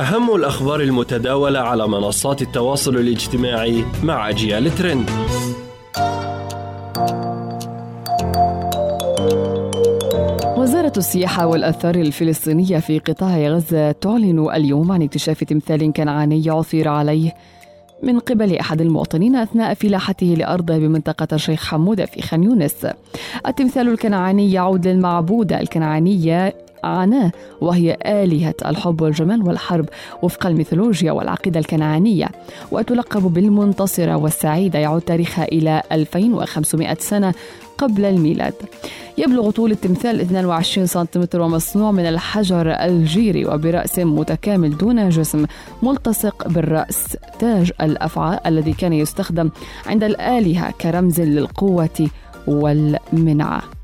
أهم الأخبار المتداولة على منصات التواصل الاجتماعي مع أجيال ترند. وزارة السياحة والآثار الفلسطينية في قطاع غزة تعلن اليوم عن اكتشاف تمثال كنعاني عثر عليه. من قبل أحد المواطنين أثناء فلاحته لأرضه بمنطقة الشيخ حمودة في خان يونس. التمثال الكنعاني يعود للمعبودة الكنعانية عناه وهي آلهة الحب والجمال والحرب وفق الميثولوجيا والعقيدة الكنعانية. وتلقب بالمنتصرة والسعيدة يعود تاريخها إلى 2500 سنة قبل الميلاد. يبلغ طول التمثال 22 سنتيمتر ومصنوع من الحجر الجيري وبرأس متكامل دون جسم ملتصق بالرأس تاج الأفعى الذي كان يستخدم عند الآلهة كرمز للقوة والمنعة.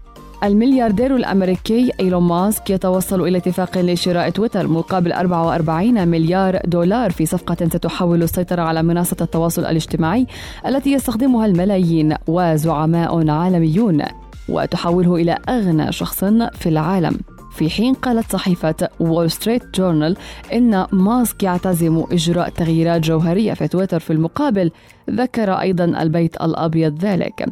الملياردير الأمريكي إيلون ماسك يتوصل إلى اتفاق لشراء تويتر مقابل 44 مليار دولار في صفقة ستحاول السيطرة على منصة التواصل الاجتماعي التي يستخدمها الملايين وزعماء عالميون وتحوله إلى أغنى شخص في العالم. في حين قالت صحيفة وول ستريت جورنال إن ماسك يعتزم إجراء تغييرات جوهرية في تويتر في المقابل. ذكر أيضا البيت الأبيض ذلك.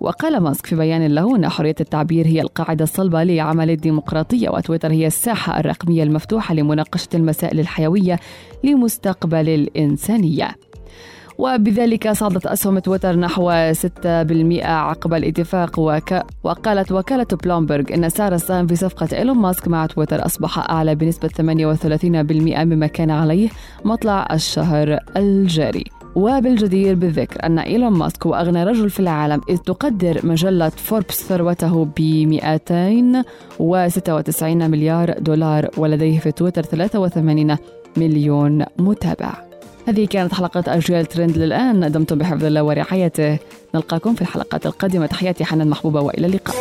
وقال ماسك في بيان له أن حرية التعبير هي القاعدة الصلبة لعمل الديمقراطية وتويتر هي الساحة الرقمية المفتوحة لمناقشة المسائل الحيوية لمستقبل الإنسانية. وبذلك صعدت أسهم تويتر نحو 6% عقب الاتفاق وك... وقالت وكالة بلومبرج أن سعر السهم في صفقة إيلون ماسك مع تويتر أصبح أعلى بنسبة 38% مما كان عليه مطلع الشهر الجاري. وبالجدير بالذكر أن إيلون ماسك هو أغنى رجل في العالم إذ تقدر مجلة فوربس ثروته ب 296 مليار دولار ولديه في تويتر 83 مليون متابع. هذه كانت حلقة أجيال ترند للآن. دمتم بحفظ الله ورعايته. نلقاكم في الحلقات القادمة. تحياتي حنان محبوبة وإلى اللقاء.